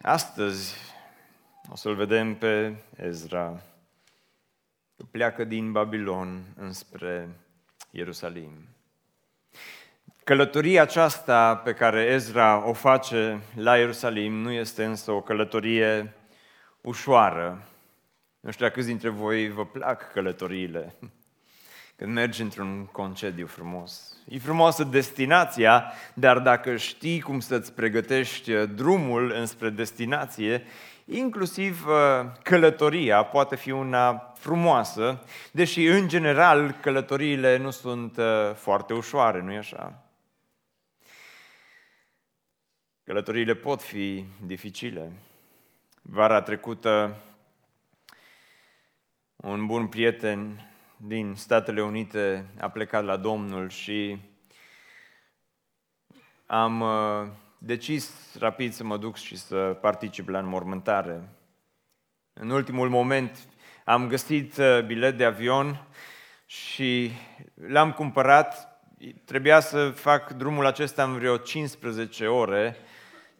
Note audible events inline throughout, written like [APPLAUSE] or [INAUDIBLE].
Astăzi o să-l vedem pe Ezra. Pleacă din Babilon înspre Ierusalim. Călătoria aceasta pe care Ezra o face la Ierusalim nu este însă o călătorie ușoară. Nu știu câți dintre voi vă plac călătoriile. Când mergi într-un concediu frumos. E frumoasă destinația, dar dacă știi cum să-ți pregătești drumul înspre destinație, inclusiv uh, călătoria poate fi una frumoasă, deși în general călătoriile nu sunt uh, foarte ușoare, nu-i așa? Călătoriile pot fi dificile. Vara trecută, un bun prieten din Statele Unite a plecat la Domnul și am uh, decis rapid să mă duc și să particip la înmormântare. În ultimul moment am găsit uh, bilet de avion și l-am cumpărat. Trebuia să fac drumul acesta în vreo 15 ore.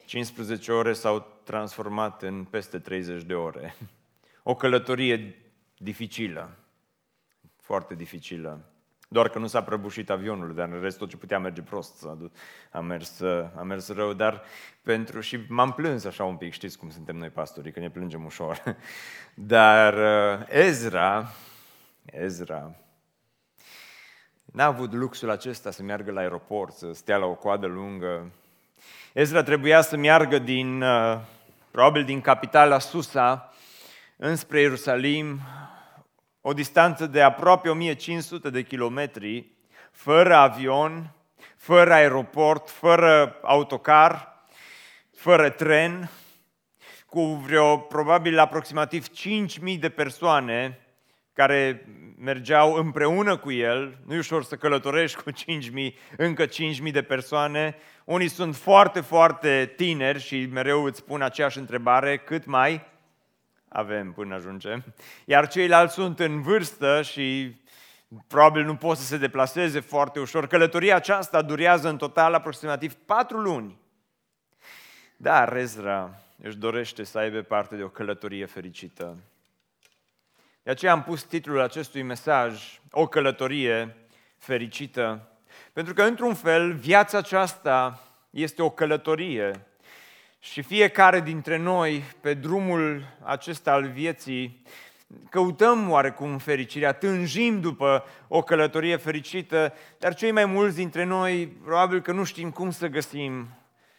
15 ore s-au transformat în peste 30 de ore. O călătorie dificilă, foarte dificilă. Doar că nu s-a prăbușit avionul, dar în rest tot ce putea merge prost a mers, a mers rău, dar pentru... și m-am plâns așa un pic, știți cum suntem noi pastorii, că ne plângem ușor. [LAUGHS] Dar uh, Ezra, Ezra, n-a avut luxul acesta să meargă la aeroport, să stea la o coadă lungă. Ezra trebuia să meargă din, uh, probabil din capitala Susa, înspre Ierusalim, o distanță de aproape 1500 de kilometri, fără avion, fără aeroport, fără autocar, fără tren, cu vreo probabil aproximativ 5.000 de persoane care mergeau împreună cu el. Nu e ușor să călătorești cu 5.000, încă 5.000 de persoane. Unii sunt foarte, foarte tineri și mereu îți spun aceeași întrebare, cât mai avem până ajungem. Iar ceilalți sunt în vârstă și probabil nu pot să se deplaseze foarte ușor. Călătoria aceasta durează în total aproximativ patru luni. Dar Ezra își dorește să aibă parte de o călătorie fericită. De aceea am pus titlul acestui mesaj, O călătorie fericită. Pentru că, într-un fel, viața aceasta este o călătorie și fiecare dintre noi, pe drumul acesta al vieții, căutăm oarecum fericirea, tânjim după o călătorie fericită, dar cei mai mulți dintre noi probabil că nu știm cum să găsim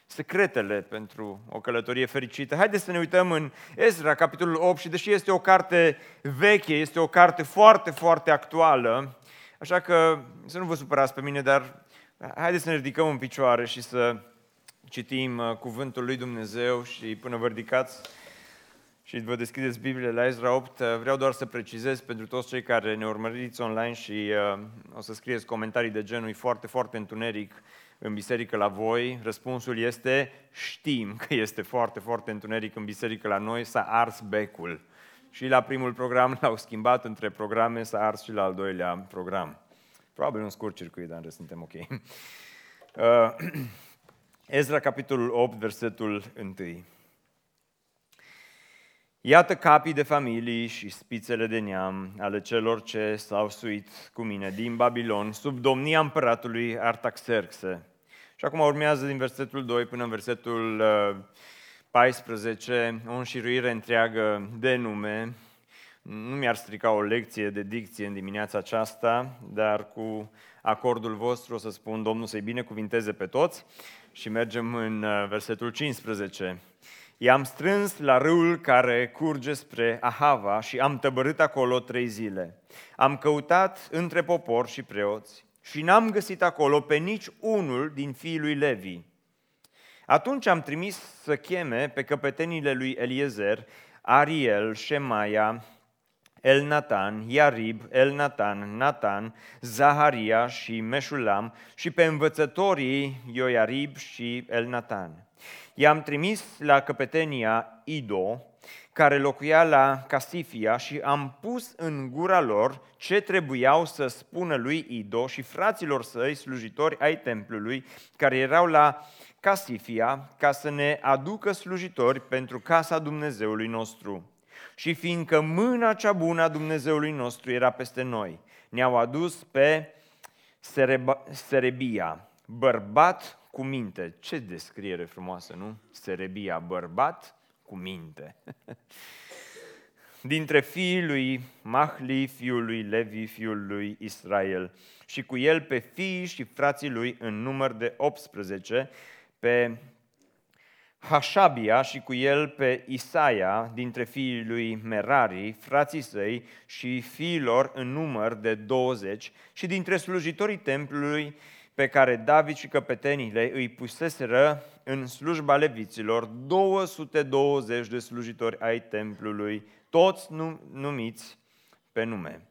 secretele pentru o călătorie fericită. Haideți să ne uităm în Ezra, capitolul 8, și deși este o carte veche, este o carte foarte, foarte actuală, așa că să nu vă supărați pe mine, dar haideți să ne ridicăm în picioare și să citim uh, cuvântul lui Dumnezeu și până vă ridicați și vă deschideți Biblia la Ezra 8, uh, vreau doar să precizez pentru toți cei care ne urmăriți online și uh, o să scrieți comentarii de genul foarte, foarte întuneric în biserică la voi. Răspunsul este știm că este foarte, foarte întuneric în biserică la noi, s-a ars becul. Și la primul program [LAUGHS] l-au schimbat între programe, s-a ars și la al doilea program. Probabil un scurt circuit, dar suntem ok. [LAUGHS] Uh, [CLEARS THROAT] Ezra, capitolul 8, versetul 1. Iată capii de familii și spițele de neam ale celor ce s-au suit cu mine din Babilon sub domnia împăratului Artaxerxe. Și acum urmează din versetul 2 până în versetul 14 uh, o înșiruire întreagă de nume. Nu mi-ar strica o lecție de dicție în dimineața aceasta, dar cu acordul vostru o să spun Domnul să-i binecuvinteze pe toți și mergem în uh, versetul 15. I-am strâns la râul care curge spre Ahava și am tăbărât acolo trei zile. Am căutat între popor și preoți și n-am găsit acolo pe nici unul din fiii lui Levi. Atunci am trimis să cheme pe căpetenile lui Eliezer, Ariel, Shemaia, El Natan, Iarib, El Natan, Natan, Zaharia și Meșulam și pe învățătorii Ioiarib și El Natan. I-am trimis la căpetenia Ido, care locuia la Casifia și am pus în gura lor ce trebuiau să spună lui Ido și fraților săi, slujitori ai templului, care erau la Casifia, ca să ne aducă slujitori pentru casa Dumnezeului nostru. Și fiindcă mâna cea bună a Dumnezeului nostru era peste noi, ne-au adus pe Sereba, Serebia, bărbat cu minte. Ce descriere frumoasă, nu? Serebia, bărbat cu minte. [LAUGHS] Dintre fiii lui Mahli, fiul lui Levi, fiul lui Israel, și cu el pe fiii și frații lui în număr de 18, pe Hașabia și cu el pe Isaia, dintre fiii lui Merari, frații săi și fiilor în număr de 20, și dintre slujitorii templului pe care David și căpetenile îi puseseră în slujba leviților 220 de slujitori ai templului, toți numiți pe nume.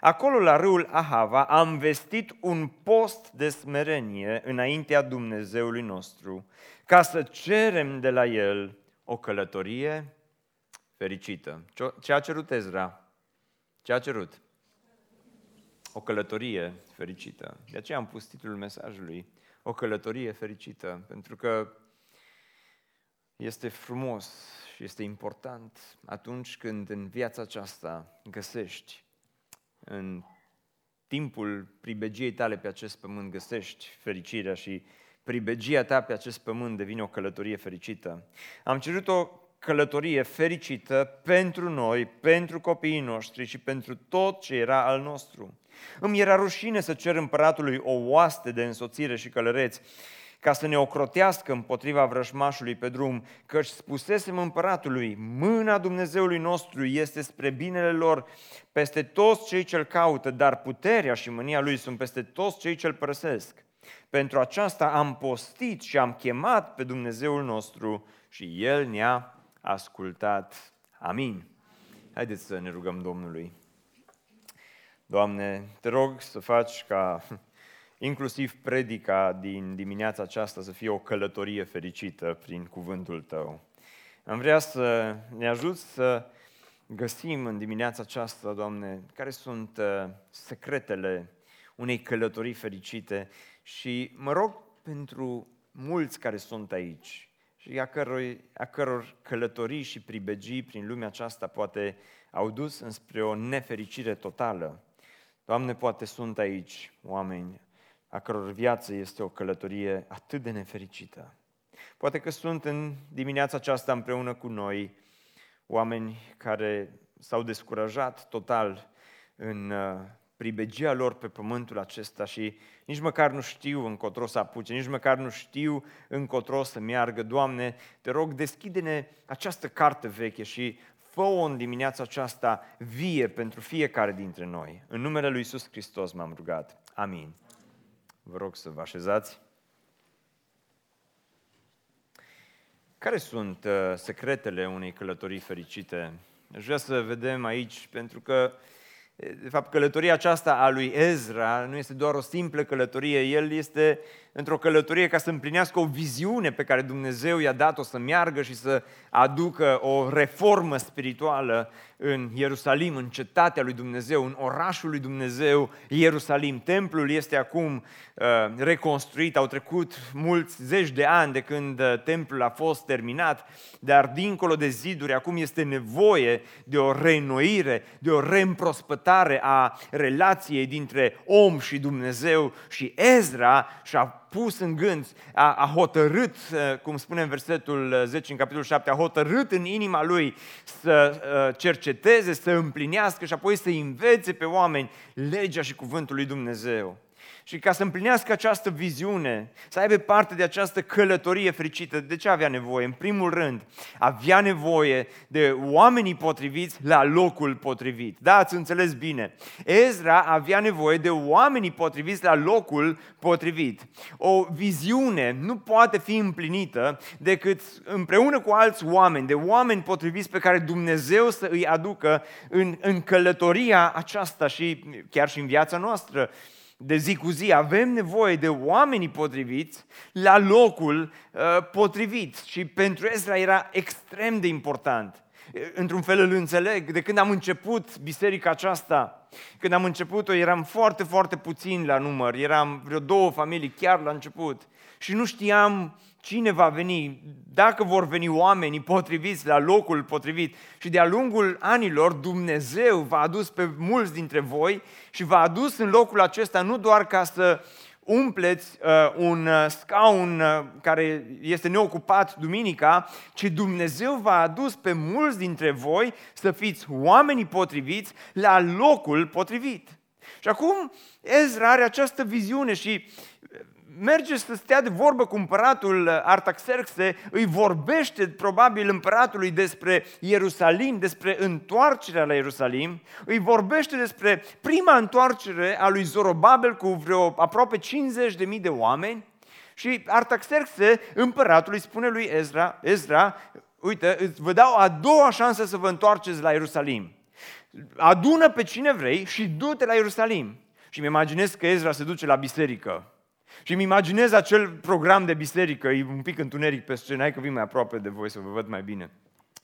Acolo, la râul Ahava, am vestit un post de smerenie înaintea Dumnezeului nostru, ca să cerem de la El o călătorie fericită. Ce a cerut Ezra? Ce a cerut? O călătorie fericită. De aceea am pus titlul mesajului, O călătorie fericită, pentru că este frumos și este important atunci când în viața aceasta găsești în timpul pribegiei tale pe acest pământ găsești fericirea și pribegia ta pe acest pământ devine o călătorie fericită. Am cerut o călătorie fericită pentru noi, pentru copiii noștri și pentru tot ce era al nostru. Îmi era rușine să cer împăratului o oaste de însoțire și călăreți, ca să ne ocrotească împotriva vrășmașului pe drum, căci spusesem împăratului, mâna Dumnezeului nostru este spre binele lor peste toți cei ce-L caută, dar puterea și mânia Lui sunt peste toți cei ce-L părăsesc. Pentru aceasta am postit și am chemat pe Dumnezeul nostru și El ne-a ascultat. Amin. Haideți să ne rugăm Domnului. Doamne, te rog să faci ca inclusiv predica din dimineața aceasta să fie o călătorie fericită prin cuvântul Tău. Am vrea să ne ajut să găsim în dimineața aceasta, Doamne, care sunt uh, secretele unei călătorii fericite și mă rog pentru mulți care sunt aici și a căror, a căror călătorii și pribegii prin lumea aceasta poate au dus înspre o nefericire totală. Doamne, poate sunt aici oameni a căror viață este o călătorie atât de nefericită. Poate că sunt în dimineața aceasta împreună cu noi oameni care s-au descurajat total în uh, pribegia lor pe pământul acesta și nici măcar nu știu încotro să apuce, nici măcar nu știu încotro să meargă. Doamne, te rog, deschide-ne această carte veche și fă-o în dimineața aceasta vie pentru fiecare dintre noi. În numele Lui Iisus Hristos m-am rugat. Amin. Vă rog să vă așezați. Care sunt uh, secretele unei călătorii fericite? Aș vrea să vedem aici, pentru că, de fapt, călătoria aceasta a lui Ezra nu este doar o simplă călătorie, el este într-o călătorie ca să împlinească o viziune pe care Dumnezeu i-a dat-o să meargă și să aducă o reformă spirituală în Ierusalim, în cetatea lui Dumnezeu, în orașul lui Dumnezeu, Ierusalim. Templul este acum uh, reconstruit, au trecut mulți zeci de ani de când uh, templul a fost terminat, dar dincolo de ziduri acum este nevoie de o reînnoire, de o reîmprospătare a relației dintre om și Dumnezeu și Ezra și-a pus în gând, a, a hotărât, uh, cum spune în versetul 10 în capitolul 7, a hotărât în inima lui să uh, cerceteze, să împlinească și apoi să învețe pe oameni legea și cuvântul lui Dumnezeu. Și ca să împlinească această viziune, să aibă parte de această călătorie fericită, de ce avea nevoie? În primul rând, avea nevoie de oamenii potriviți la locul potrivit. Da, ați înțeles bine. Ezra avea nevoie de oamenii potriviți la locul potrivit. O viziune nu poate fi împlinită decât împreună cu alți oameni, de oameni potriviți pe care Dumnezeu să îi aducă în, în călătoria aceasta și chiar și în viața noastră de zi cu zi. Avem nevoie de oamenii potriviți la locul uh, potrivit. Și pentru Ezra era extrem de important. Într-un fel îl înțeleg. De când am început biserica aceasta, când am început-o, eram foarte, foarte puțin la număr. Eram vreo două familii chiar la început. Și nu știam cine va veni, dacă vor veni oamenii potriviți la locul potrivit. Și de-a lungul anilor Dumnezeu v-a adus pe mulți dintre voi și v-a adus în locul acesta nu doar ca să umpleți uh, un uh, scaun uh, care este neocupat duminica, ci Dumnezeu v-a adus pe mulți dintre voi să fiți oamenii potriviți la locul potrivit. Și acum Ezra are această viziune și merge să stea de vorbă cu împăratul Artaxerxe, îi vorbește probabil împăratului despre Ierusalim, despre întoarcerea la Ierusalim, îi vorbește despre prima întoarcere a lui Zorobabel cu vreo aproape 50.000 de oameni și Artaxerxe, împăratul, îi spune lui Ezra, Ezra, uite, vă dau a doua șansă să vă întoarceți la Ierusalim. Adună pe cine vrei și du-te la Ierusalim. Și mi imaginez că Ezra se duce la biserică și îmi imaginez acel program de biserică, e un pic întuneric pe scenă, hai că vin mai aproape de voi să vă văd mai bine.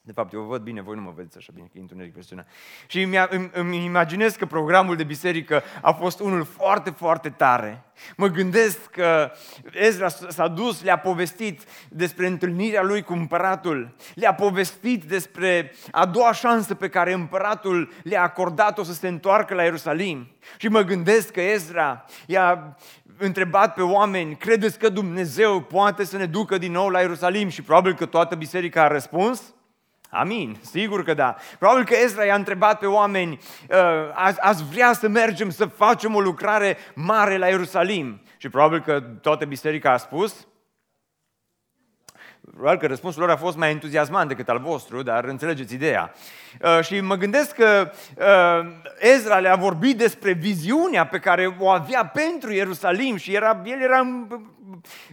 De fapt, eu vă văd bine, voi nu mă vedeți așa bine, că e întuneric pe scenă. Și îmi, îmi, îmi imaginez că programul de biserică a fost unul foarte, foarte tare. Mă gândesc că Ezra s-a dus, le-a povestit despre întâlnirea lui cu împăratul, le-a povestit despre a doua șansă pe care împăratul le-a acordat-o să se întoarcă la Ierusalim. Și mă gândesc că Ezra i-a întrebat pe oameni, credeți că Dumnezeu poate să ne ducă din nou la Ierusalim? Și probabil că toată biserica a răspuns, Amin, sigur că da. Probabil că Ezra i-a întrebat pe oameni, ă, ați, ați vrea să mergem să facem o lucrare mare la Ierusalim? Și probabil că toată biserica a spus, Probabil că răspunsul lor a fost mai entuziasmant decât al vostru, dar înțelegeți ideea. Uh, și mă gândesc că uh, Ezra le-a vorbit despre viziunea pe care o avea pentru Ierusalim și era, el era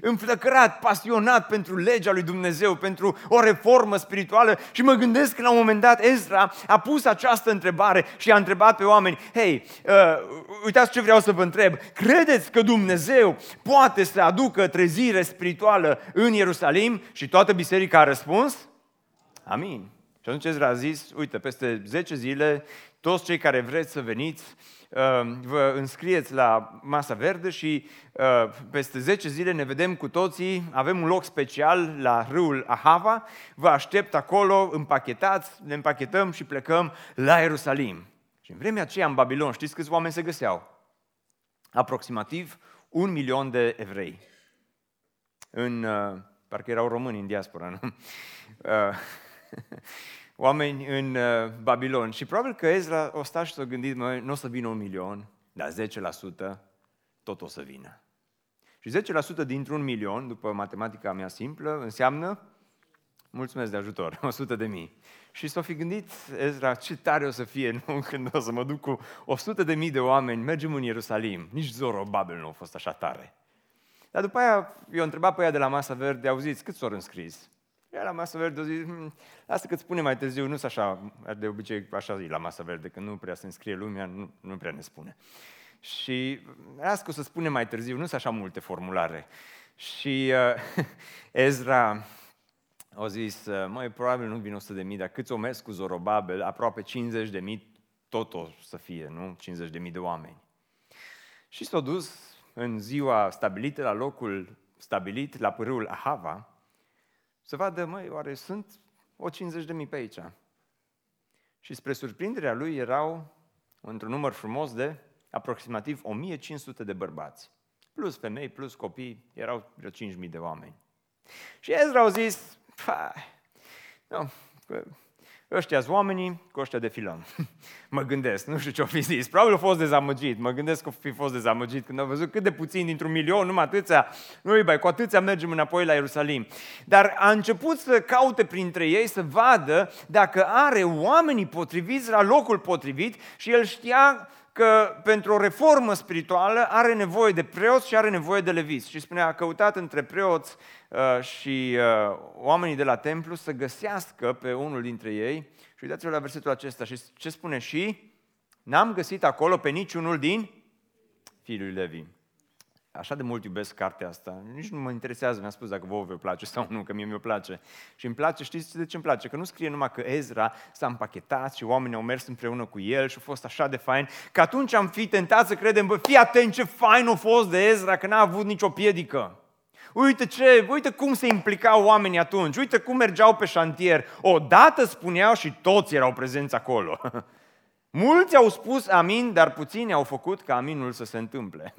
înflăcărat, pasionat pentru legea lui Dumnezeu, pentru o reformă spirituală și mă gândesc că la un moment dat Ezra a pus această întrebare și a întrebat pe oameni, hei, uh, uitați ce vreau să vă întreb, credeți că Dumnezeu poate să aducă trezire spirituală în Ierusalim? Și toată biserica a răspuns, amin. Și atunci Ezra a zis, uite, peste 10 zile, toți cei care vreți să veniți, uh, vă înscrieți la Masa Verde și uh, peste 10 zile ne vedem cu toții, avem un loc special la râul Ahava, vă aștept acolo, împachetați, ne împachetăm și plecăm la Ierusalim. Și în vremea aceea în Babilon, știți câți oameni se găseau? Aproximativ un milion de evrei. În, uh, parcă erau români în diaspora, nu? [LAUGHS] oameni în uh, Babilon. Și probabil că Ezra o sta și s-a gândit, mă, nu o să vină un milion, dar 10% tot o să vină. Și 10% dintr-un milion, după matematica mea simplă, înseamnă, mulțumesc de ajutor, [LAUGHS] 100 de mii. Și s-a fi gândit Ezra, ce tare o să fie [LAUGHS] nu? când o să mă duc cu 100 de mii de oameni, mergem în Ierusalim. Nici Zorobabel nu a fost așa tare. Dar după aia, eu întrebat pe ea de la Masa Verde, auziți, cât s-au înscris? Ea la masă verde zis, hm, lasă că spune mai târziu, nu așa, de obicei așa zi la masă verde, că nu prea se înscrie lumea, nu, nu prea ne spune. Și lasă că o să spune mai târziu, nu sunt așa multe formulare. Și uh, [LAUGHS] Ezra a zis, uh, măi, probabil nu vin 100 de mii, dar câți o mers cu Zorobabel, aproape 50 de mii, tot o să fie, nu? 50 de mii de oameni. Și s-a dus în ziua stabilită, la locul stabilit, la pârâul Ahava, să vadă, măi, oare sunt o 50 de mii pe aici. Și spre surprinderea lui erau într-un număr frumos de aproximativ 1500 de bărbați. Plus femei, plus copii, erau vreo 5.000 de oameni. Și Ezra au zis, nu, ăștia sunt oamenii, cu ăștia defilăm. [LAUGHS] mă gândesc, nu știu ce-o fi zis, probabil a fost dezamăgit, mă gândesc că o fi fost dezamăgit când a văzut cât de puțin dintr-un milion, numai atâția, nu bai, cu atâția mergem înapoi la Ierusalim. Dar a început să caute printre ei, să vadă dacă are oamenii potriviți la locul potrivit și el știa că pentru o reformă spirituală are nevoie de preoți și are nevoie de leviți. Și spunea, a căutat între preoți uh, și uh, oamenii de la templu să găsească pe unul dintre ei. Și uitați-vă la versetul acesta. Și ce spune? Și n-am găsit acolo pe niciunul din fiului Levi așa de mult iubesc cartea asta, nici nu mă interesează, mi-a spus dacă vouă vă place sau nu, că mie mi-o place. Și îmi place, știți de ce îmi place? Că nu scrie numai că Ezra s-a împachetat și oamenii au mers împreună cu el și a fost așa de fain, că atunci am fi tentat să credem, bă, fii atent ce fain a fost de Ezra, că n-a avut nicio piedică. Uite ce, uite cum se implicau oamenii atunci, uite cum mergeau pe șantier. Odată spuneau și toți erau prezenți acolo. [LAUGHS] Mulți au spus amin, dar puțini au făcut ca aminul să se întâmple.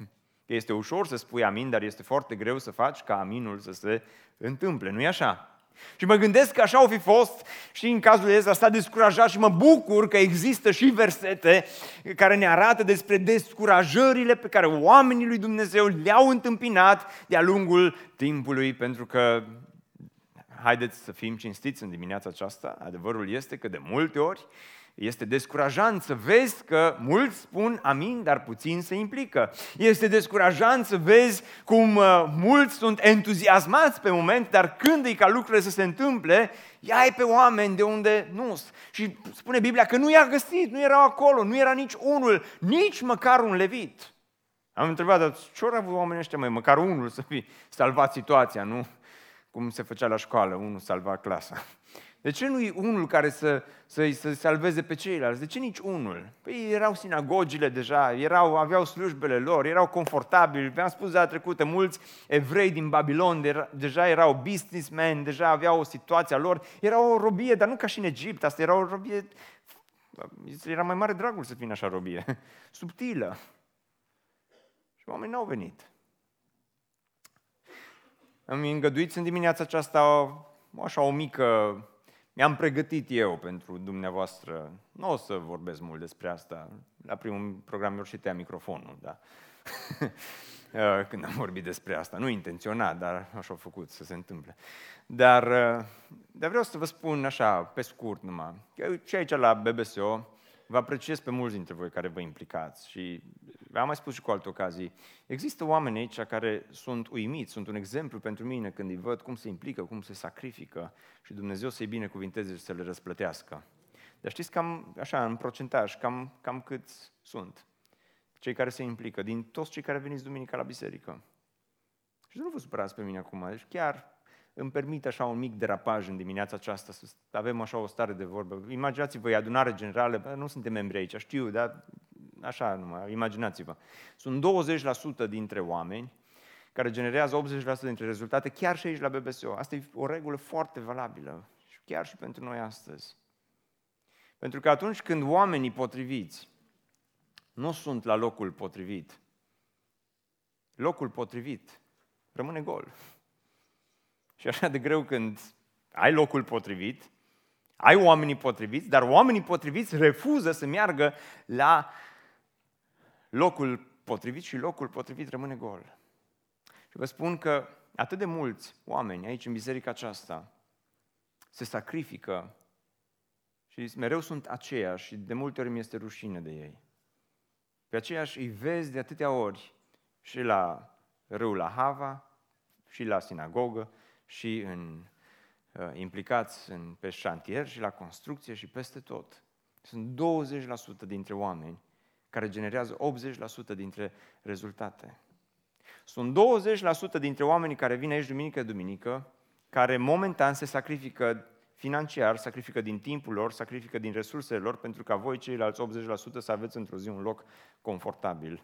Este ușor să spui amin, dar este foarte greu să faci ca aminul să se întâmple, nu-i așa? Și mă gândesc că așa au fi fost și în cazul ăsta s-a descurajat și mă bucur că există și versete care ne arată despre descurajările pe care oamenii lui Dumnezeu le-au întâmpinat de-a lungul timpului, pentru că, haideți să fim cinstiți în dimineața aceasta, adevărul este că de multe ori este descurajant să vezi că mulți spun amin, dar puțin se implică. Este descurajant să vezi cum uh, mulți sunt entuziasmați pe moment, dar când e ca lucrurile să se întâmple, ia pe oameni de unde nu Și spune Biblia că nu i-a găsit, nu erau acolo, nu era nici unul, nici măcar un levit. Am întrebat, dar ce ori avut oamenii ăștia, mai măcar unul să fi salvat situația, nu? Cum se făcea la școală, unul salva clasa. De ce nu e unul care să, să, să salveze pe ceilalți? De ce nici unul? Păi erau sinagogile deja, erau, aveau slujbele lor, erau confortabili. V-am spus data trecută, mulți evrei din Babilon de, deja erau businessmen, deja aveau o situație a lor. Era o robie, dar nu ca și în Egipt, asta era o robie... Era mai mare dragul să fie în așa robie. [LAUGHS] Subtilă. Și oamenii n-au venit. Îmi îngăduiți în dimineața aceasta așa o mică mi-am pregătit eu pentru dumneavoastră, nu o să vorbesc mult despre asta, la primul program eu și tăia microfonul, da. [LAUGHS] Uh, când am vorbit despre asta, nu intenționat, dar așa au făcut să se întâmple. Dar, uh, dar vreau să vă spun așa, pe scurt numai, și aici la BBSO, vă apreciez pe mulți dintre voi care vă implicați și am mai spus și cu alte ocazii, există oameni aici care sunt uimiți, sunt un exemplu pentru mine când îi văd cum se implică, cum se sacrifică și Dumnezeu să-i binecuvinteze și să le răsplătească. Dar știți cam, așa, în procentaj, cam, cam câți sunt cei care se implică, din toți cei care veniți duminica la biserică. Și nu vă supărați pe mine acum, deci chiar îmi permit așa un mic derapaj în dimineața aceasta, să avem așa o stare de vorbă. Imaginați-vă, e adunare generală, nu suntem membri aici, știu, dar așa numai, imaginați-vă. Sunt 20% dintre oameni care generează 80% dintre rezultate, chiar și aici la BBSO. Asta e o regulă foarte valabilă, chiar și pentru noi astăzi. Pentru că atunci când oamenii potriviți nu sunt la locul potrivit, locul potrivit rămâne gol. Și așa de greu când ai locul potrivit, ai oamenii potriviți, dar oamenii potriviți refuză să meargă la locul potrivit și locul potrivit rămâne gol. Și vă spun că atât de mulți oameni aici în biserica aceasta se sacrifică și mereu sunt aceiași și de multe ori mi este rușine de ei. Pe aceiași îi vezi de atâtea ori și la râul la Hava, și la sinagogă, și în, uh, implicați în, pe șantier și la construcție și peste tot. Sunt 20% dintre oameni care generează 80% dintre rezultate. Sunt 20% dintre oamenii care vin aici duminică duminică, care momentan se sacrifică financiar, sacrifică din timpul lor, sacrifică din resursele lor, pentru ca voi, ceilalți 80%, să aveți într-o zi un loc confortabil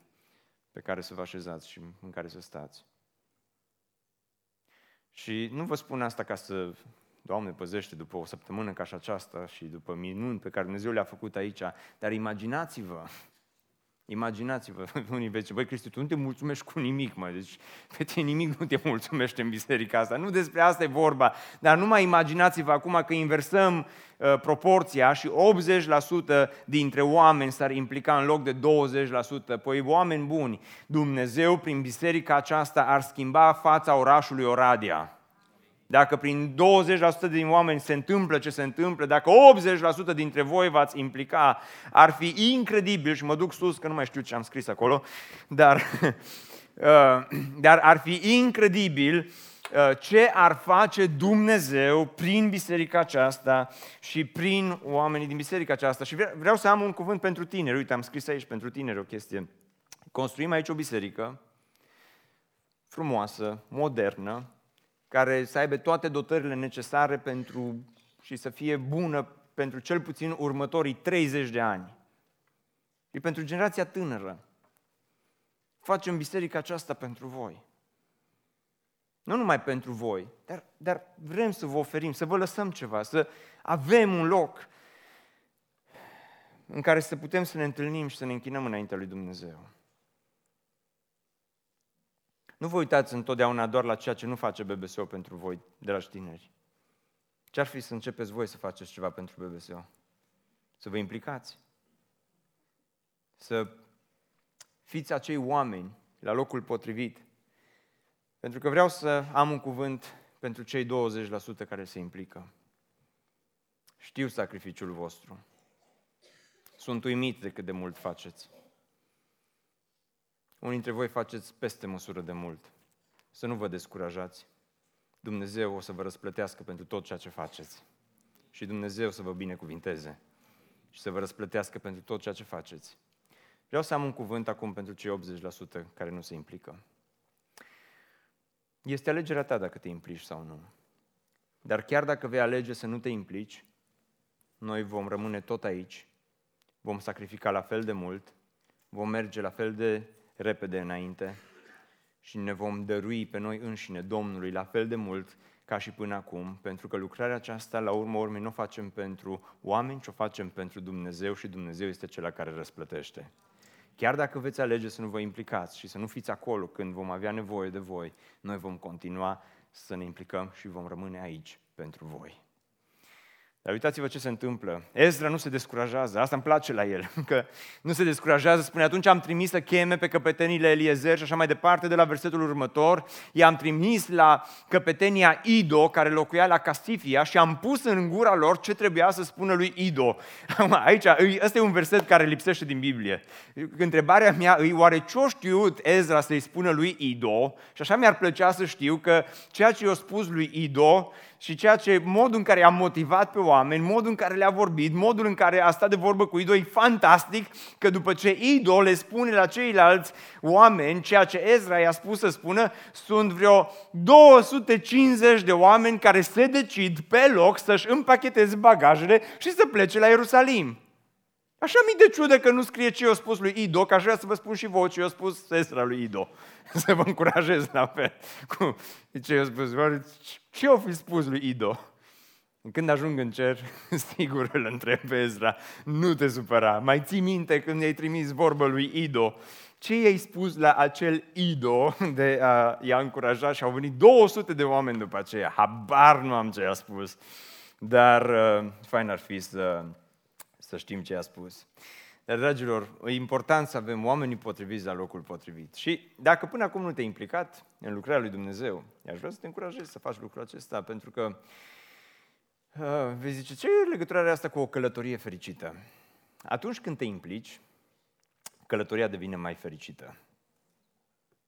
pe care să vă așezați și în care să stați. Și nu vă spun asta ca să, Doamne, păzește după o săptămână ca și aceasta și după minuni pe care Dumnezeu le-a făcut aici, dar imaginați-vă Imaginați-vă, [LAUGHS] unii veți băi Cristi, tu nu te mulțumești cu nimic, mă, deci pe tine nimic nu te mulțumește în biserica asta. Nu despre asta e vorba, dar numai imaginați-vă acum că inversăm uh, proporția și 80% dintre oameni s-ar implica în loc de 20%. Păi oameni buni, Dumnezeu prin biserica aceasta ar schimba fața orașului Oradea. Dacă prin 20% din oameni se întâmplă ce se întâmplă, dacă 80% dintre voi v-ați implica, ar fi incredibil, și mă duc sus că nu mai știu ce am scris acolo, dar, [LAUGHS] uh, dar ar fi incredibil uh, ce ar face Dumnezeu prin biserica aceasta și prin oamenii din biserica aceasta. Și vreau să am un cuvânt pentru tineri. Uite, am scris aici pentru tineri o chestie. Construim aici o biserică frumoasă, modernă, care să aibă toate dotările necesare pentru și să fie bună pentru cel puțin următorii 30 de ani. Și pentru generația tânără. Facem biserica aceasta pentru voi. Nu numai pentru voi, dar, dar vrem să vă oferim, să vă lăsăm ceva, să avem un loc în care să putem să ne întâlnim și să ne închinăm înaintea lui Dumnezeu. Nu vă uitați întotdeauna doar la ceea ce nu face BBSO pentru voi, dragi tineri. Ce-ar fi să începeți voi să faceți ceva pentru BBSO? Să vă implicați. Să fiți acei oameni la locul potrivit. Pentru că vreau să am un cuvânt pentru cei 20% care se implică. Știu sacrificiul vostru. Sunt uimit de cât de mult faceți. Unii dintre voi faceți peste măsură de mult. Să nu vă descurajați. Dumnezeu o să vă răsplătească pentru tot ceea ce faceți. Și Dumnezeu să vă binecuvinteze și să vă răsplătească pentru tot ceea ce faceți. Vreau să am un cuvânt acum pentru cei 80% care nu se implică. Este alegerea ta dacă te implici sau nu. Dar chiar dacă vei alege să nu te implici, noi vom rămâne tot aici, vom sacrifica la fel de mult, vom merge la fel de repede înainte și ne vom dărui pe noi înșine Domnului la fel de mult ca și până acum, pentru că lucrarea aceasta, la urmă urmei, nu o facem pentru oameni, ci o facem pentru Dumnezeu și Dumnezeu este cel care răsplătește. Chiar dacă veți alege să nu vă implicați și să nu fiți acolo când vom avea nevoie de voi, noi vom continua să ne implicăm și vom rămâne aici pentru voi. Dar uitați-vă ce se întâmplă. Ezra nu se descurajează, asta îmi place la el, [LAUGHS] că nu se descurajează, spune atunci am trimis să cheme pe căpetenile Eliezer și așa mai departe, de la versetul următor, i-am trimis la căpetenia Ido, care locuia la Castifia și am pus în gura lor ce trebuia să spună lui Ido. [LAUGHS] Aici, ăsta e un verset care lipsește din Biblie. Întrebarea mea îi, oare ce-o știut Ezra să-i spună lui Ido? Și așa mi-ar plăcea să știu că ceea ce i-a spus lui Ido și ceea ce, modul în care a motivat pe oameni, modul în care le-a vorbit, modul în care a stat de vorbă cu Ido, e fantastic că după ce Ido le spune la ceilalți oameni ceea ce Ezra i-a spus să spună, sunt vreo 250 de oameni care se decid pe loc să-și împacheteze bagajele și să plece la Ierusalim. Așa mi de ciudă că nu scrie ce i-a spus lui Ido, că aș vrea să vă spun și voi ce i-a spus Ezra lui Ido. [LAUGHS] Să vă încurajez la fel. Cu ce i-a spus? Ce i-a fi spus lui Ido? Când ajung în cer, [LAUGHS] sigur îl întreb pe Ezra, nu te supăra. Mai ții minte când i-ai trimis vorbă lui Ido? Ce i-ai spus la acel Ido [LAUGHS] de a i-a încurajat și au venit 200 de oameni după aceea. Habar nu am ce a spus. Dar uh, fain ar fi să să știm ce a spus. Dar, dragilor, e important să avem oamenii potriviți la locul potrivit. Și dacă până acum nu te-ai implicat în lucrarea lui Dumnezeu, aș vrea să te încurajez să faci lucrul acesta, pentru că uh, vei zice, ce e legătura asta cu o călătorie fericită? Atunci când te implici, călătoria devine mai fericită.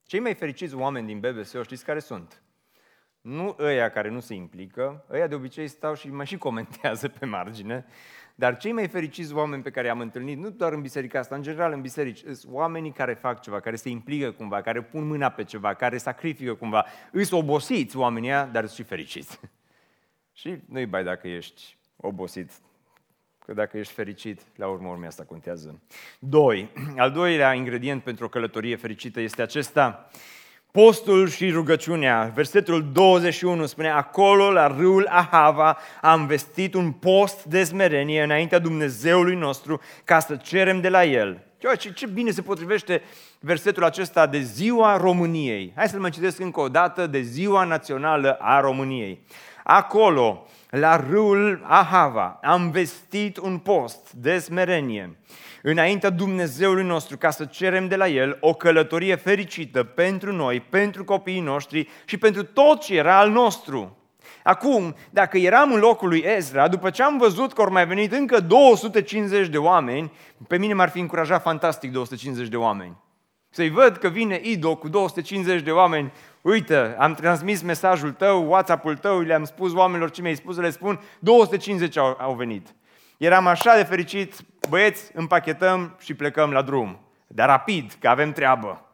Cei mai fericiți oameni din BBSO, știți care sunt? Nu ăia care nu se implică, ăia de obicei stau și mai și comentează pe margine, dar cei mai fericiți oameni pe care i-am întâlnit, nu doar în biserica asta, în general în biserici, sunt oamenii care fac ceva, care se implică cumva, care pun mâna pe ceva, care sacrifică cumva. Îs obosiți oamenii ăia, dar sunt și fericiți. Și nu-i bai dacă ești obosit, că dacă ești fericit, la urmă urmei asta contează. Doi, al doilea ingredient pentru o călătorie fericită este acesta, Postul și rugăciunea, versetul 21 spune, acolo la râul Ahava am vestit un post de smerenie înaintea Dumnezeului nostru ca să cerem de la El. Ce, ce bine se potrivește versetul acesta de ziua României. Hai să-l mai citesc încă o dată, de ziua națională a României. Acolo, la râul Ahava, am vestit un post de smerenie înaintea Dumnezeului nostru ca să cerem de la El o călătorie fericită pentru noi, pentru copiii noștri și pentru tot ce era al nostru. Acum, dacă eram în locul lui Ezra, după ce am văzut că au mai venit încă 250 de oameni, pe mine m-ar fi încurajat fantastic 250 de oameni. Să-i văd că vine Ido cu 250 de oameni, uite, am transmis mesajul tău, WhatsApp-ul tău, le-am spus oamenilor ce mi-ai spus, le spun, 250 au, au venit. Eram așa de fericit, băieți, împachetăm și plecăm la drum. Dar rapid, că avem treabă.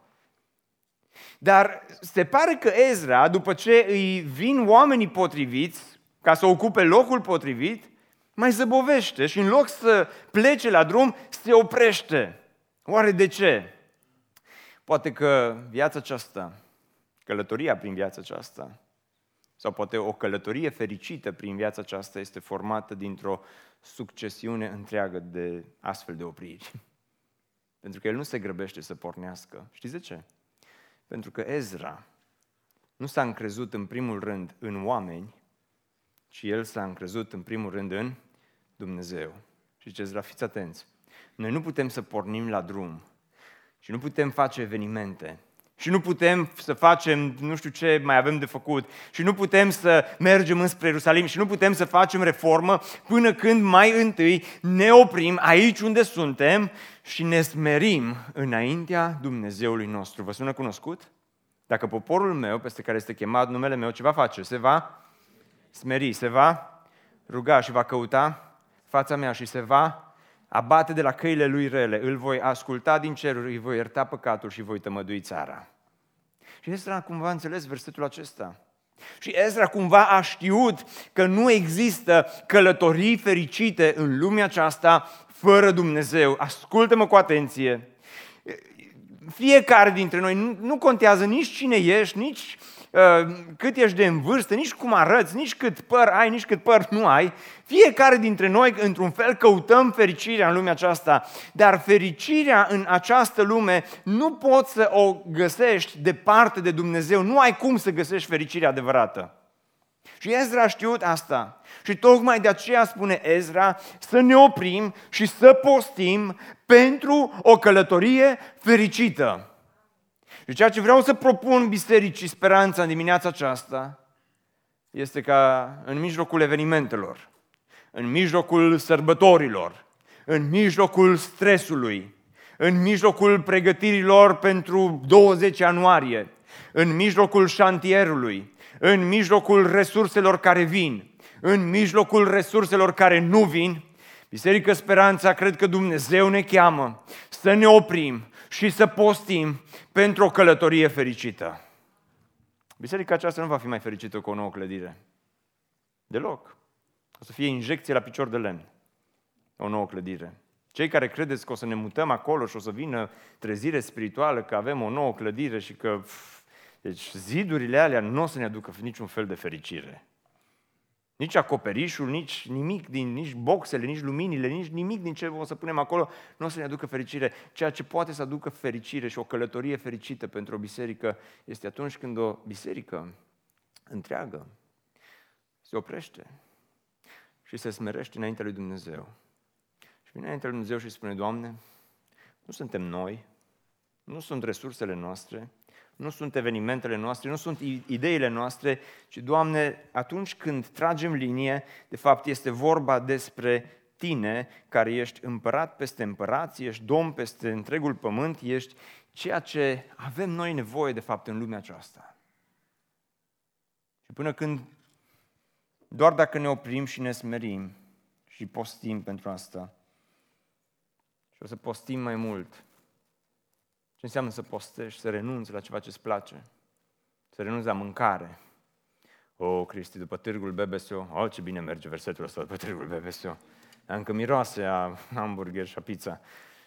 Dar se pare că Ezra, după ce îi vin oamenii potriviți, ca să ocupe locul potrivit, mai zăbovește și în loc să plece la drum, se oprește. Oare de ce? Poate că viața aceasta, călătoria prin viața aceasta, sau poate o călătorie fericită prin viața aceasta este formată dintr-o succesiune întreagă de astfel de opriri. [LAUGHS] Pentru că el nu se grăbește să pornească. Știți de ce? Pentru că Ezra nu s-a încrezut în primul rând în oameni, ci el s-a încrezut în primul rând în Dumnezeu. Și ce Ezra, fiți atenți. Noi nu putem să pornim la drum și nu putem face evenimente și nu putem să facem nu știu ce mai avem de făcut și nu putem să mergem înspre Ierusalim și nu putem să facem reformă până când mai întâi ne oprim aici unde suntem și ne smerim înaintea Dumnezeului nostru. Vă sună cunoscut? Dacă poporul meu, peste care este chemat numele meu, ce va face? Se va smeri, se va ruga și va căuta fața mea și se va abate de la căile lui rele, îl voi asculta din ceruri, îi voi ierta păcatul și voi tămădui țara. Și Ezra cumva a înțeles versetul acesta. Și Ezra cumva a știut că nu există călătorii fericite în lumea aceasta fără Dumnezeu. Ascultă-mă cu atenție. Fiecare dintre noi, nu, nu contează nici cine ești, nici uh, cât ești de în vârstă, nici cum arăți, nici cât păr ai, nici cât păr nu ai. Fiecare dintre noi, într-un fel, căutăm fericirea în lumea aceasta, dar fericirea în această lume nu poți să o găsești departe de Dumnezeu. Nu ai cum să găsești fericirea adevărată. Și Ezra a știut asta. Și tocmai de aceea spune Ezra să ne oprim și să postim pentru o călătorie fericită. Și ceea ce vreau să propun bisericii speranța în dimineața aceasta este ca în mijlocul evenimentelor, în mijlocul sărbătorilor, în mijlocul stresului, în mijlocul pregătirilor pentru 20 ianuarie, în mijlocul șantierului, în mijlocul resurselor care vin, în mijlocul resurselor care nu vin, Biserică Speranța, cred că Dumnezeu ne cheamă să ne oprim și să postim pentru o călătorie fericită. Biserica aceasta nu va fi mai fericită cu o nouă clădire. Deloc. O să fie injecție la picior de lemn. O nouă clădire. Cei care credeți că o să ne mutăm acolo și o să vină trezire spirituală, că avem o nouă clădire și că... Pf, deci zidurile alea nu o să ne aducă niciun fel de fericire. Nici acoperișul, nici nimic din, nici boxele, nici luminile, nici nimic din ce o să punem acolo nu o să ne aducă fericire. Ceea ce poate să aducă fericire și o călătorie fericită pentru o biserică este atunci când o biserică întreagă se oprește și se smerește înaintea lui Dumnezeu. Și vine înaintea lui Dumnezeu și spune, Doamne, nu suntem noi, nu sunt resursele noastre, nu sunt evenimentele noastre, nu sunt ideile noastre, ci, Doamne, atunci când tragem linie, de fapt este vorba despre Tine, care ești împărat peste împărați, ești domn peste întregul pământ, ești ceea ce avem noi nevoie, de fapt, în lumea aceasta. Și până când, doar dacă ne oprim și ne smerim și postim pentru asta, și o să postim mai mult, ce înseamnă să postești, să renunți la ceva ce îți place, să renunți la mâncare. O, Cristi, după târgul BBSO, oh, ce bine merge versetul ăsta după târgul BBSO. Încă miroase a hamburger și a pizza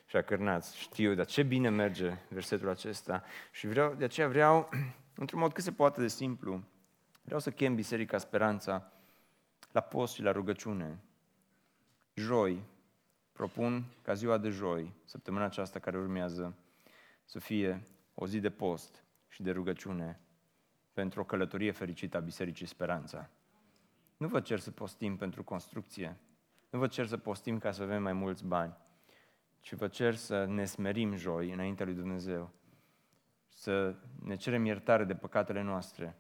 și a cărnați. Știu, dar ce bine merge versetul acesta. Și vreau, de aceea vreau, [CLEARS THROAT] într-un mod cât se poate de simplu, vreau să chem Biserica Speranța la post și la rugăciune. Joi, propun ca ziua de joi, săptămâna aceasta care urmează, să fie o zi de post și de rugăciune pentru o călătorie fericită a Bisericii Speranța. Nu vă cer să postim pentru construcție, nu vă cer să postim ca să avem mai mulți bani, ci vă cer să ne smerim joi înaintea lui Dumnezeu, să ne cerem iertare de păcatele noastre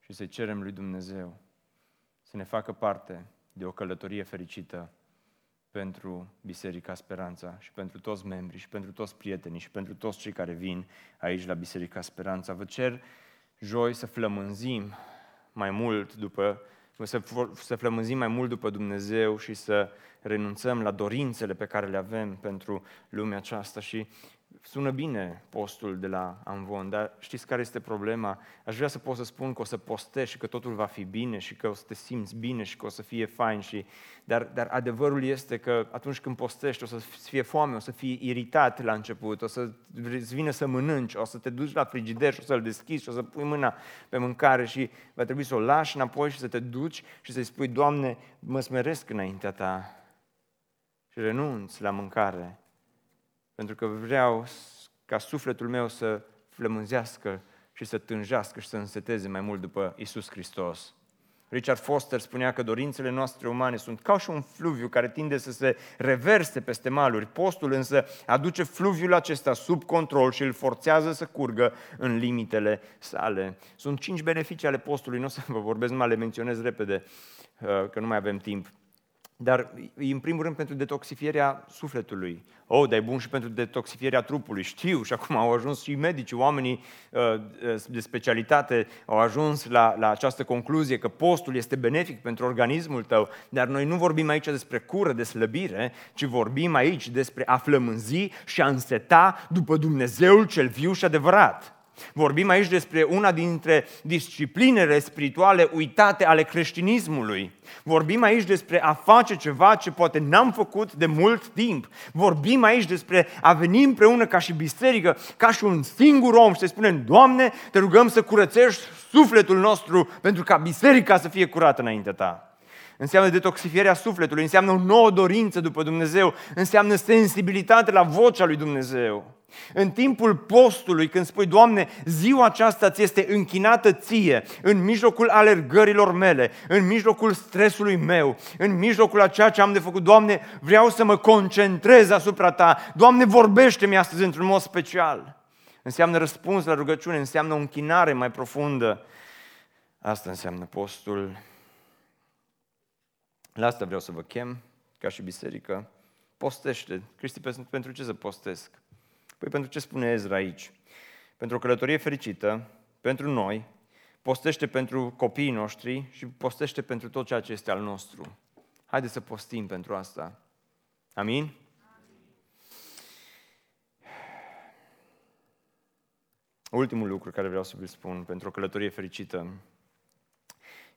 și să cerem lui Dumnezeu să ne facă parte de o călătorie fericită pentru Biserica Speranța și pentru toți membrii și pentru toți prietenii și pentru toți cei care vin aici la Biserica Speranța. Vă cer joi să flămânzim mai mult după să, să flămânzim mai mult după Dumnezeu și să renunțăm la dorințele pe care le avem pentru lumea aceasta și Sună bine postul de la Amvon, dar știți care este problema? Aș vrea să pot să spun că o să postești și că totul va fi bine și că o să te simți bine și că o să fie fain. Și... Dar, dar adevărul este că atunci când postești o să fie foame, o să fii iritat la început, o să îți vină să mănânci, o să te duci la frigider și o să-l deschizi și o să pui mâna pe mâncare și va trebui să o lași înapoi și să te duci și să-i spui, Doamne, mă smeresc înaintea Ta și renunți la mâncare pentru că vreau ca sufletul meu să flămânzească și să tânjească și să înseteze mai mult după Isus Hristos. Richard Foster spunea că dorințele noastre umane sunt ca și un fluviu care tinde să se reverse peste maluri. Postul însă aduce fluviul acesta sub control și îl forțează să curgă în limitele sale. Sunt cinci beneficii ale postului, nu o să vă vorbesc, numai le menționez repede, uh, că nu mai avem timp. Dar e în primul rând pentru detoxifierea sufletului. Oh, dar e bun și pentru detoxifierea trupului. Știu și acum au ajuns și medicii, oamenii uh, uh, de specialitate au ajuns la, la această concluzie că postul este benefic pentru organismul tău. Dar noi nu vorbim aici despre cură, de slăbire, ci vorbim aici despre a flămânzi și a înseta după Dumnezeul cel viu și adevărat. Vorbim aici despre una dintre disciplinele spirituale uitate ale creștinismului. Vorbim aici despre a face ceva ce poate n-am făcut de mult timp. Vorbim aici despre a veni împreună ca și biserică, ca și un singur om și să spunem, Doamne, te rugăm să curățești sufletul nostru pentru ca biserica să fie curată înaintea Ta înseamnă detoxifierea sufletului, înseamnă o nouă dorință după Dumnezeu, înseamnă sensibilitate la vocea lui Dumnezeu. În timpul postului, când spui, Doamne, ziua aceasta ți este închinată ție, în mijlocul alergărilor mele, în mijlocul stresului meu, în mijlocul a ceea ce am de făcut, Doamne, vreau să mă concentrez asupra Ta. Doamne, vorbește-mi astăzi într-un mod special. Înseamnă răspuns la rugăciune, înseamnă o închinare mai profundă. Asta înseamnă postul. La asta vreau să vă chem, ca și biserică. Postește. Cristi, pentru ce să postesc? Păi pentru ce spune Ezra aici? Pentru o călătorie fericită, pentru noi, postește pentru copiii noștri și postește pentru tot ceea ce este al nostru. Haideți să postim pentru asta. Amin? Ultimul lucru care vreau să vi-l spun pentru o călătorie fericită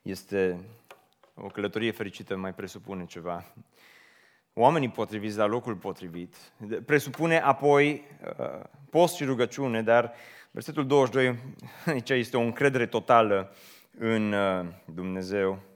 este o călătorie fericită mai presupune ceva oamenii potriviți la locul potrivit. Presupune apoi uh, post și rugăciune, dar versetul 22 [LAUGHS] aici este o încredere totală în uh, Dumnezeu.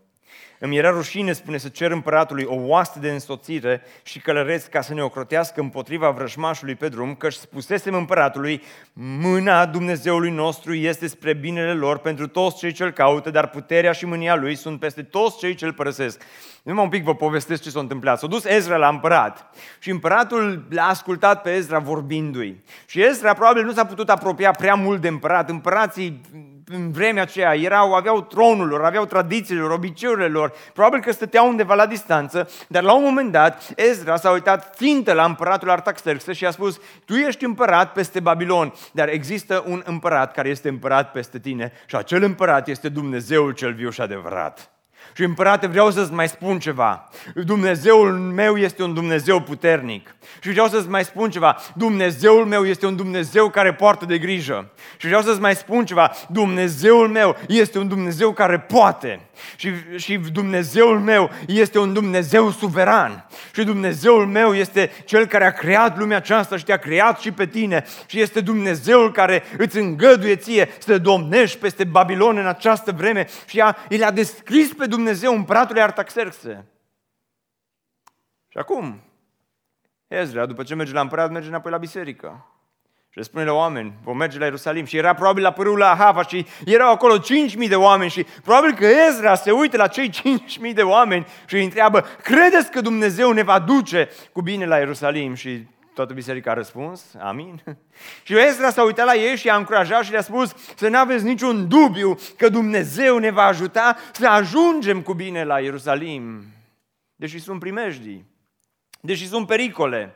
Îmi era rușine, spune, să cer împăratului o oaste de însoțire și călăreți ca să ne ocrotească împotriva vrăjmașului pe drum, căci spusesem împăratului, mâna Dumnezeului nostru este spre binele lor pentru toți cei ce-L caută, dar puterea și mânia Lui sunt peste toți cei ce-L părăsesc. Numai un pic vă povestesc ce s-a întâmplat. S-a dus Ezra la împărat și împăratul l-a ascultat pe Ezra vorbindu-i. Și Ezra probabil nu s-a putut apropia prea mult de împărat. Împărații în vremea aceea erau, aveau tronul lor, aveau tradițiile lor, obiceiurile lor, probabil că stăteau undeva la distanță, dar la un moment dat Ezra s-a uitat țintă la împăratul Artaxerxes și a spus, tu ești împărat peste Babilon, dar există un împărat care este împărat peste tine și acel împărat este Dumnezeul cel viu și adevărat. Și împărate, vreau să-ți mai spun ceva. Dumnezeul meu este un Dumnezeu puternic. Și vreau să-ți mai spun ceva. Dumnezeul meu este un Dumnezeu care poartă de grijă. Și vreau să-ți mai spun ceva. Dumnezeul meu este un Dumnezeu care poate. Și, și Dumnezeul meu este un Dumnezeu suveran. Și Dumnezeul meu este Cel care a creat lumea aceasta și te-a creat și pe tine. Și este Dumnezeul care îți îngăduie ție să domnești peste Babilon în această vreme. Și a, El a descris pe Dumnezeu împăratului Artaxerxe. Și acum, Ezra, după ce merge la împărat, merge înapoi la biserică. Și le spune la oameni, vom merge la Ierusalim. Și era probabil la pârâul la Hava și erau acolo 5.000 de oameni și probabil că Ezra se uită la cei 5.000 de oameni și îi întreabă, credeți că Dumnezeu ne va duce cu bine la Ierusalim? Și toată biserica a răspuns, amin. [LAUGHS] Și Ezra s-a uitat la ei și i-a încurajat și le-a spus să nu aveți niciun dubiu că Dumnezeu ne va ajuta să ajungem cu bine la Ierusalim. Deși sunt primejdii, deși sunt pericole,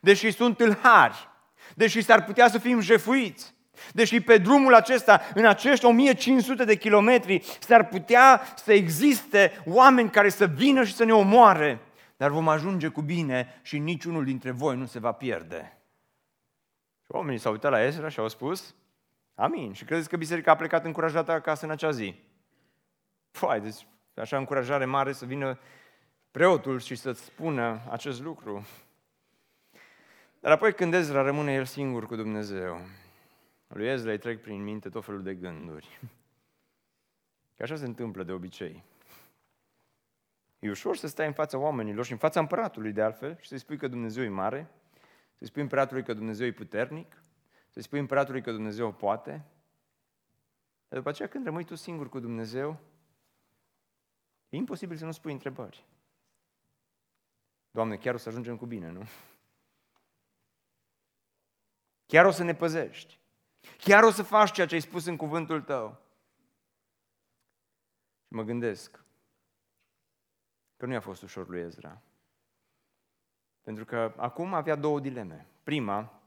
deși sunt tâlhari, deși s-ar putea să fim jefuiți, deși pe drumul acesta, în acești 1500 de kilometri, s-ar putea să existe oameni care să vină și să ne omoare, dar vom ajunge cu bine și niciunul dintre voi nu se va pierde. Și oamenii s-au uitat la Ezra și au spus, amin. Și credeți că biserica a plecat încurajată acasă în acea zi? Păi, deci așa încurajare mare să vină preotul și să-ți spună acest lucru. Dar apoi când Ezra rămâne el singur cu Dumnezeu, lui Ezra îi trec prin minte tot felul de gânduri. Că așa se întâmplă de obicei. E ușor să stai în fața oamenilor și în fața împăratului de altfel și să-i spui că Dumnezeu e mare, să-i spui împăratului că Dumnezeu e puternic, să-i spui împăratului că Dumnezeu poate. Dar după aceea când rămâi tu singur cu Dumnezeu, e imposibil să nu spui întrebări. Doamne, chiar o să ajungem cu bine, nu? Chiar o să ne păzești. Chiar o să faci ceea ce ai spus în cuvântul tău. Și mă gândesc că nu i-a fost ușor lui Ezra. Pentru că acum avea două dileme. Prima,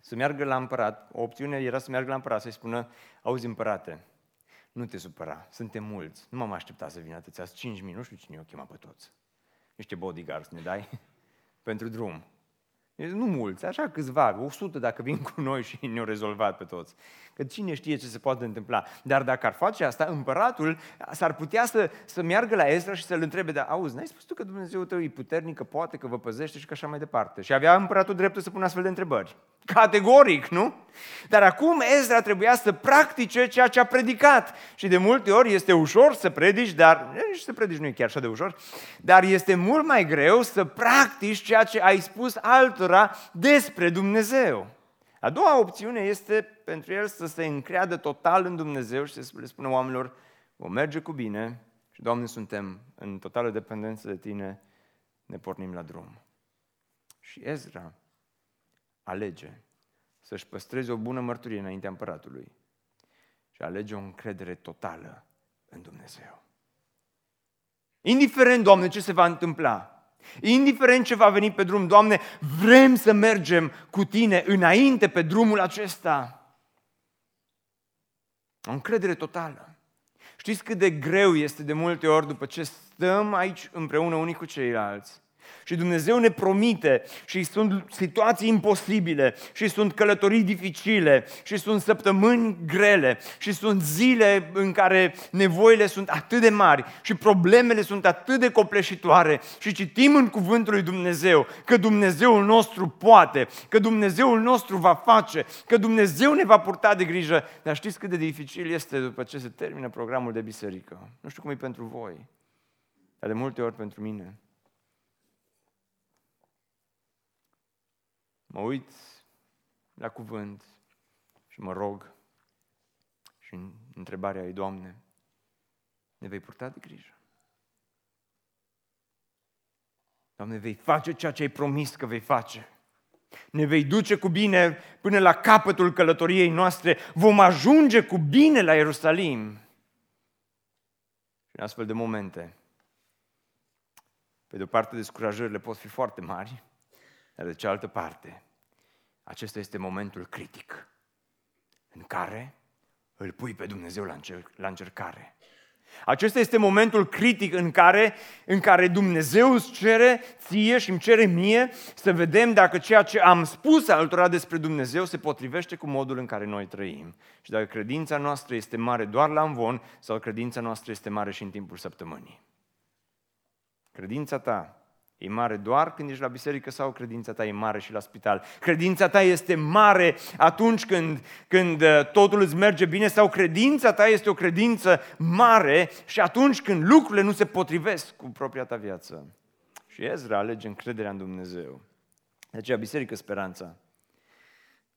să meargă la împărat. O opțiune era să meargă la împărat, să-i spună, auzi împărate, nu te supăra, suntem mulți, nu m-am așteptat să vină atâția, 5 minute, nu știu cine o chema pe toți. Niște bodyguards ne dai [LAUGHS] pentru drum. Nu mulți, așa câțiva, 100 dacă vin cu noi și ne-au rezolvat pe toți. Că cine știe ce se poate întâmpla. Dar dacă ar face asta, împăratul s-ar putea să, să meargă la Ezra și să-l întrebe, dar auzi, n-ai spus tu că Dumnezeu tău e puternic, că poate, că vă păzește și că așa mai departe. Și avea împăratul dreptul să pună astfel de întrebări. Categoric, nu? Dar acum Ezra trebuia să practice ceea ce a predicat. Și de multe ori este ușor să predici, dar nici să predici nu e chiar așa de ușor, dar este mult mai greu să practici ceea ce ai spus altora despre Dumnezeu. A doua opțiune este pentru el să se încreadă total în Dumnezeu și să le spună oamenilor, vom merge cu bine și, Doamne, suntem în totală dependență de Tine, ne pornim la drum. Și Ezra alege să-și păstreze o bună mărturie înaintea împăratului și alege o încredere totală în Dumnezeu. Indiferent, Doamne, ce se va întâmpla, indiferent ce va veni pe drum, Doamne, vrem să mergem cu Tine înainte pe drumul acesta. O încredere totală. Știți cât de greu este de multe ori după ce stăm aici împreună unii cu ceilalți și Dumnezeu ne promite și sunt situații imposibile și sunt călătorii dificile și sunt săptămâni grele și sunt zile în care nevoile sunt atât de mari și problemele sunt atât de copleșitoare și citim în cuvântul lui Dumnezeu că Dumnezeul nostru poate, că Dumnezeul nostru va face, că Dumnezeu ne va purta de grijă. Dar știți cât de dificil este după ce se termină programul de biserică? Nu știu cum e pentru voi, dar de multe ori pentru mine. Mă uit la cuvânt și mă rog și întrebarea e, Doamne, ne vei purta de grijă? Doamne, vei face ceea ce ai promis că vei face. Ne vei duce cu bine până la capătul călătoriei noastre. Vom ajunge cu bine la Ierusalim. Și în astfel de momente, pe de o parte, descurajările pot fi foarte mari, dar de cealaltă parte, acesta este momentul critic în care îl pui pe Dumnezeu la, încer- la încercare. Acesta este momentul critic în care, în care Dumnezeu îți cere ție și îmi cere mie să vedem dacă ceea ce am spus altora despre Dumnezeu se potrivește cu modul în care noi trăim. Și dacă credința noastră este mare doar la învon sau credința noastră este mare și în timpul săptămânii. Credința ta E mare doar când ești la biserică sau credința ta e mare și la spital? Credința ta este mare atunci când, când uh, totul îți merge bine sau credința ta este o credință mare și atunci când lucrurile nu se potrivesc cu propria ta viață? Și Ezra alege încrederea în Dumnezeu. De aceea, Biserică Speranța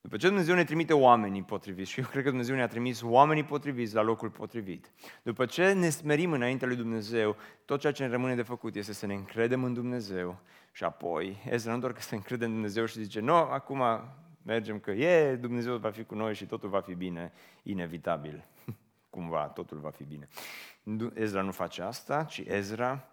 după ce Dumnezeu ne trimite oamenii potriviți, și eu cred că Dumnezeu ne-a trimis oamenii potriviți la locul potrivit, după ce ne smerim înainte lui Dumnezeu, tot ceea ce ne rămâne de făcut este să ne încredem în Dumnezeu și apoi, Ezra nu doar că se încrede în Dumnezeu și zice, nu, acum mergem că e, Dumnezeu va fi cu noi și totul va fi bine, inevitabil. [LAUGHS] Cumva, totul va fi bine. Ezra nu face asta, ci Ezra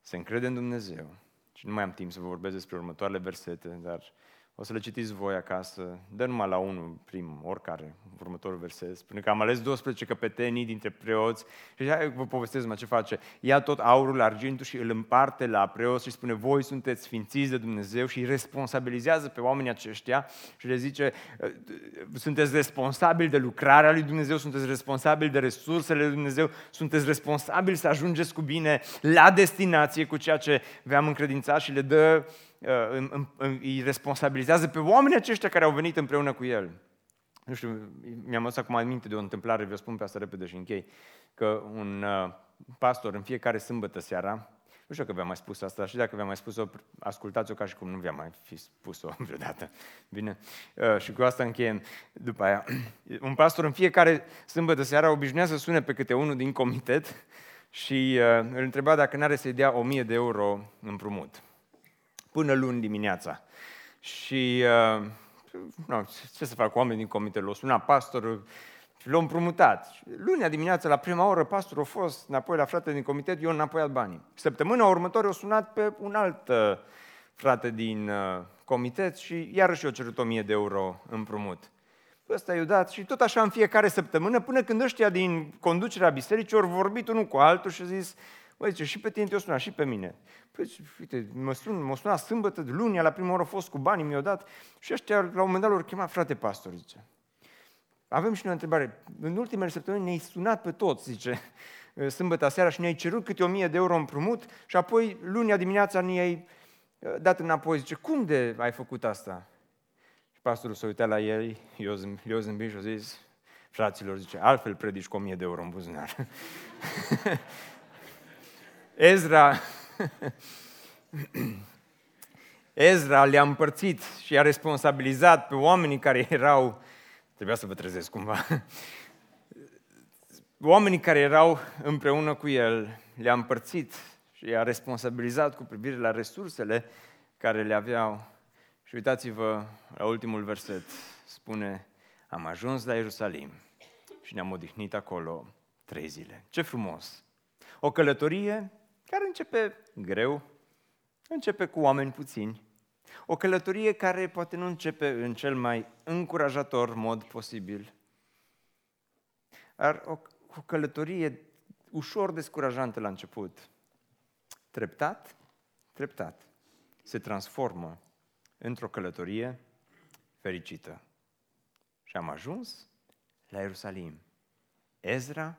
se încrede în Dumnezeu. Și nu mai am timp să vă vorbesc despre următoarele versete, dar O să le citiți voi acasă, dă numai la unul prim, oricare, următorul verset. Spune că am ales 12 căpetenii dintre preoți și hai vă povestesc mă ce face. Ia tot aurul, argintul și îl împarte la preoți și spune voi sunteți sfințiți de Dumnezeu și îi responsabilizează pe oamenii aceștia și le zice sunteți responsabili de lucrarea lui Dumnezeu, sunteți responsabili de resursele lui Dumnezeu, sunteți responsabili să ajungeți cu bine la destinație cu ceea ce v-am încredințat și le dă Uh, îi responsabilizează pe oamenii aceștia care au venit împreună cu el. Nu știu, mi-am adus acum aminte de o întâmplare, vă spun pe asta repede și închei, că un uh, pastor în fiecare sâmbătă seara, nu știu că v-am mai spus asta și dacă v-am mai spus-o, ascultați-o ca și cum nu v-am mai fi spus-o [LAUGHS] vreodată. Bine? Uh, și cu asta încheiem după aia. [CLEARS THROAT] Un pastor în fiecare sâmbătă seara obișnuia să sune pe câte unul din comitet și îl întreba dacă n-are să-i dea 1000 de euro împrumut până luni dimineața. Și uh, nu, ce să fac cu oamenii din comitetul? O suna pastorul și l-au împrumutat. Lunea dimineața, la prima oră, pastorul a fost înapoi la frate din comitet, eu înapoi al banii. Săptămâna următoare o sunat pe un alt uh, frate din uh, comitet și iarăși i-a cerut 1000 de euro împrumut. Ăsta i-a dat și tot așa în fiecare săptămână, până când ăștia din conducerea bisericii au vorbit unul cu altul și au zis, Băi, zice, și pe tine te-o suna, și pe mine. Păi, uite, mă sun, mă suna sâmbătă, lunia, la prima oră a fost cu banii, mi-au dat. Și ăștia, la un moment dat, l-au chemat frate pastor, zice. Avem și noi o întrebare. În ultimele săptămâni ne-ai sunat pe toți, zice, [LAUGHS] sâmbătă seara și ne-ai cerut câte o mie de euro împrumut și apoi lunia dimineața ne-ai uh, dat înapoi. Zice, cum de ai făcut asta? Și pastorul s-a uitat la el, eu, zâmb, eu zâmbit și a zis, fraților, zice, altfel predici cu o mie de euro în buzunar. [LAUGHS] Ezra, [CLEARS THROAT] Ezra le-a împărțit și a responsabilizat pe oamenii care erau, trebuia să vă trezesc cumva, [LAUGHS] oamenii care erau împreună cu el, le-a împărțit și i-a responsabilizat cu privire la resursele care le aveau. Și uitați-vă la ultimul verset, spune, am ajuns la Ierusalim și ne-am odihnit acolo trei zile. Ce frumos! O călătorie care începe greu, începe cu oameni puțini, o călătorie care poate nu începe în cel mai încurajator mod posibil, dar o, o călătorie ușor descurajantă la început. Treptat, treptat, se transformă într-o călătorie fericită. Și am ajuns la Ierusalim. Ezra,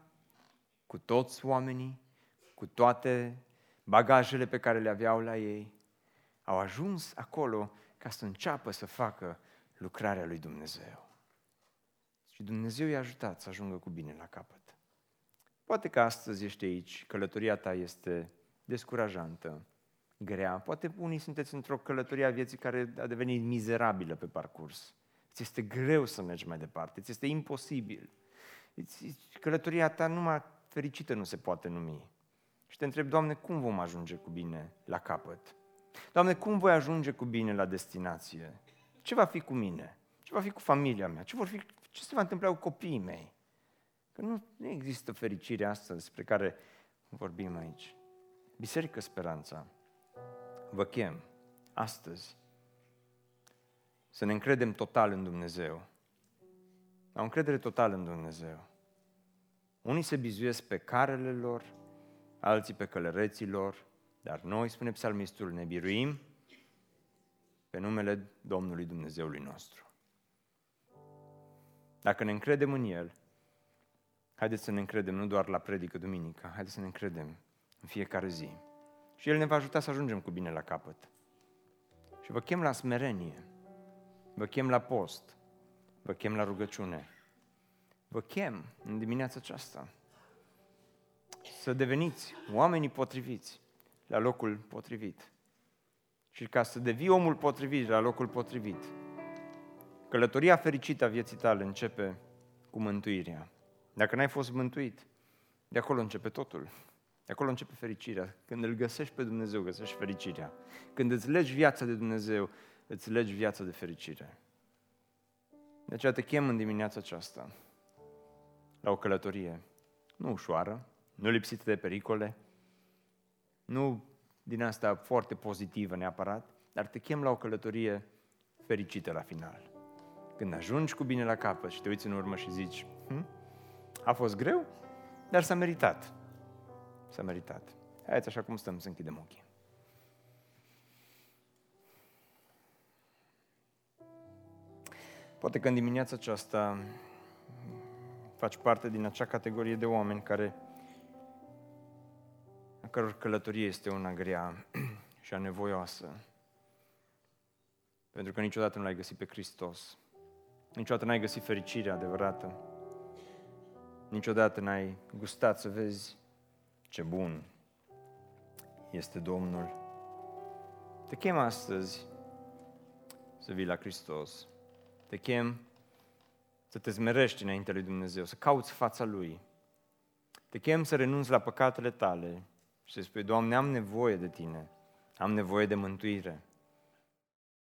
cu toți oamenii, cu toate bagajele pe care le aveau la ei, au ajuns acolo ca să înceapă să facă lucrarea lui Dumnezeu. Și Dumnezeu i-a ajutat să ajungă cu bine la capăt. Poate că astăzi ești aici, călătoria ta este descurajantă, grea. Poate unii sunteți într-o călătorie a vieții care a devenit mizerabilă pe parcurs. Ți este greu să mergi mai departe, ți este imposibil. Călătoria ta numai fericită nu se poate numi. Și te întreb, Doamne, cum vom ajunge cu bine la capăt? Doamne, cum voi ajunge cu bine la destinație? Ce va fi cu mine? Ce va fi cu familia mea? Ce, vor fi, ce se va întâmpla cu copiii mei? Că nu, nu există fericirea asta despre care vorbim aici. Biserică Speranța, vă chem astăzi să ne încredem total în Dumnezeu. La o încredere totală în Dumnezeu. Unii se bizuiesc pe carele lor, alții pe călăreților, dar noi, spune psalmistul, ne biruim pe numele Domnului Dumnezeului nostru. Dacă ne încredem în El, haideți să ne încredem nu doar la predică duminica, haideți să ne încredem în fiecare zi. Și El ne va ajuta să ajungem cu bine la capăt. Și vă chem la smerenie, vă chem la post, vă chem la rugăciune, vă chem în dimineața aceasta să deveniți oamenii potriviți la locul potrivit. Și ca să devii omul potrivit la locul potrivit, călătoria fericită a vieții tale începe cu mântuirea. Dacă n-ai fost mântuit, de acolo începe totul. De acolo începe fericirea. Când îl găsești pe Dumnezeu, găsești fericirea. Când îți legi viața de Dumnezeu, îți legi viața de fericire. De aceea te chem în dimineața aceasta la o călătorie. Nu ușoară, nu lipsită de pericole, nu din asta foarte pozitivă neapărat, dar te chem la o călătorie fericită la final. Când ajungi cu bine la capăt și te uiți în urmă și zici, hm? a fost greu, dar s-a meritat. S-a meritat. Haideți așa cum stăm să închidem ochii. Poate că în dimineața aceasta faci parte din acea categorie de oameni care a căror călătorie este una grea [CLEARS THROAT] și anevoioasă. Pentru că niciodată nu l-ai găsit pe Hristos. Niciodată n-ai găsit fericirea adevărată. Niciodată n-ai gustat să vezi ce bun este Domnul. Te chem astăzi să vii la Hristos. Te chem să te zmerești înainte lui Dumnezeu, să cauți fața Lui. Te chem să renunți la păcatele tale și să spui, Doamne, am nevoie de Tine, am nevoie de mântuire.